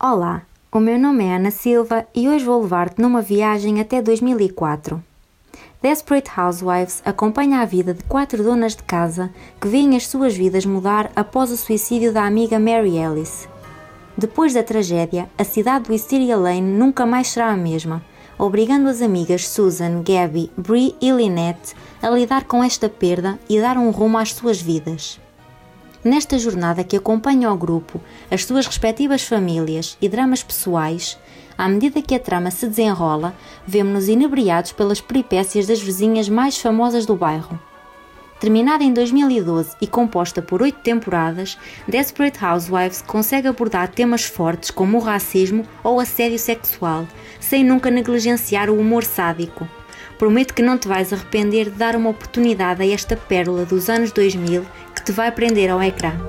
Olá, o meu nome é Ana Silva e hoje vou levar-te numa viagem até 2004. Desperate Housewives acompanha a vida de quatro donas de casa que veem as suas vidas mudar após o suicídio da amiga Mary Ellis. Depois da tragédia, a cidade do Wisteria Lane nunca mais será a mesma, obrigando as amigas Susan, Gabby, Brie e Lynette a lidar com esta perda e dar um rumo às suas vidas. Nesta jornada que acompanha o grupo, as suas respectivas famílias e dramas pessoais, à medida que a trama se desenrola, vemos-nos inebriados pelas peripécias das vizinhas mais famosas do bairro. Terminada em 2012 e composta por oito temporadas, Desperate Housewives consegue abordar temas fortes como o racismo ou assédio sexual, sem nunca negligenciar o humor sádico. Prometo que não te vais arrepender de dar uma oportunidade a esta pérola dos anos 2000 que te vai prender ao ecrã.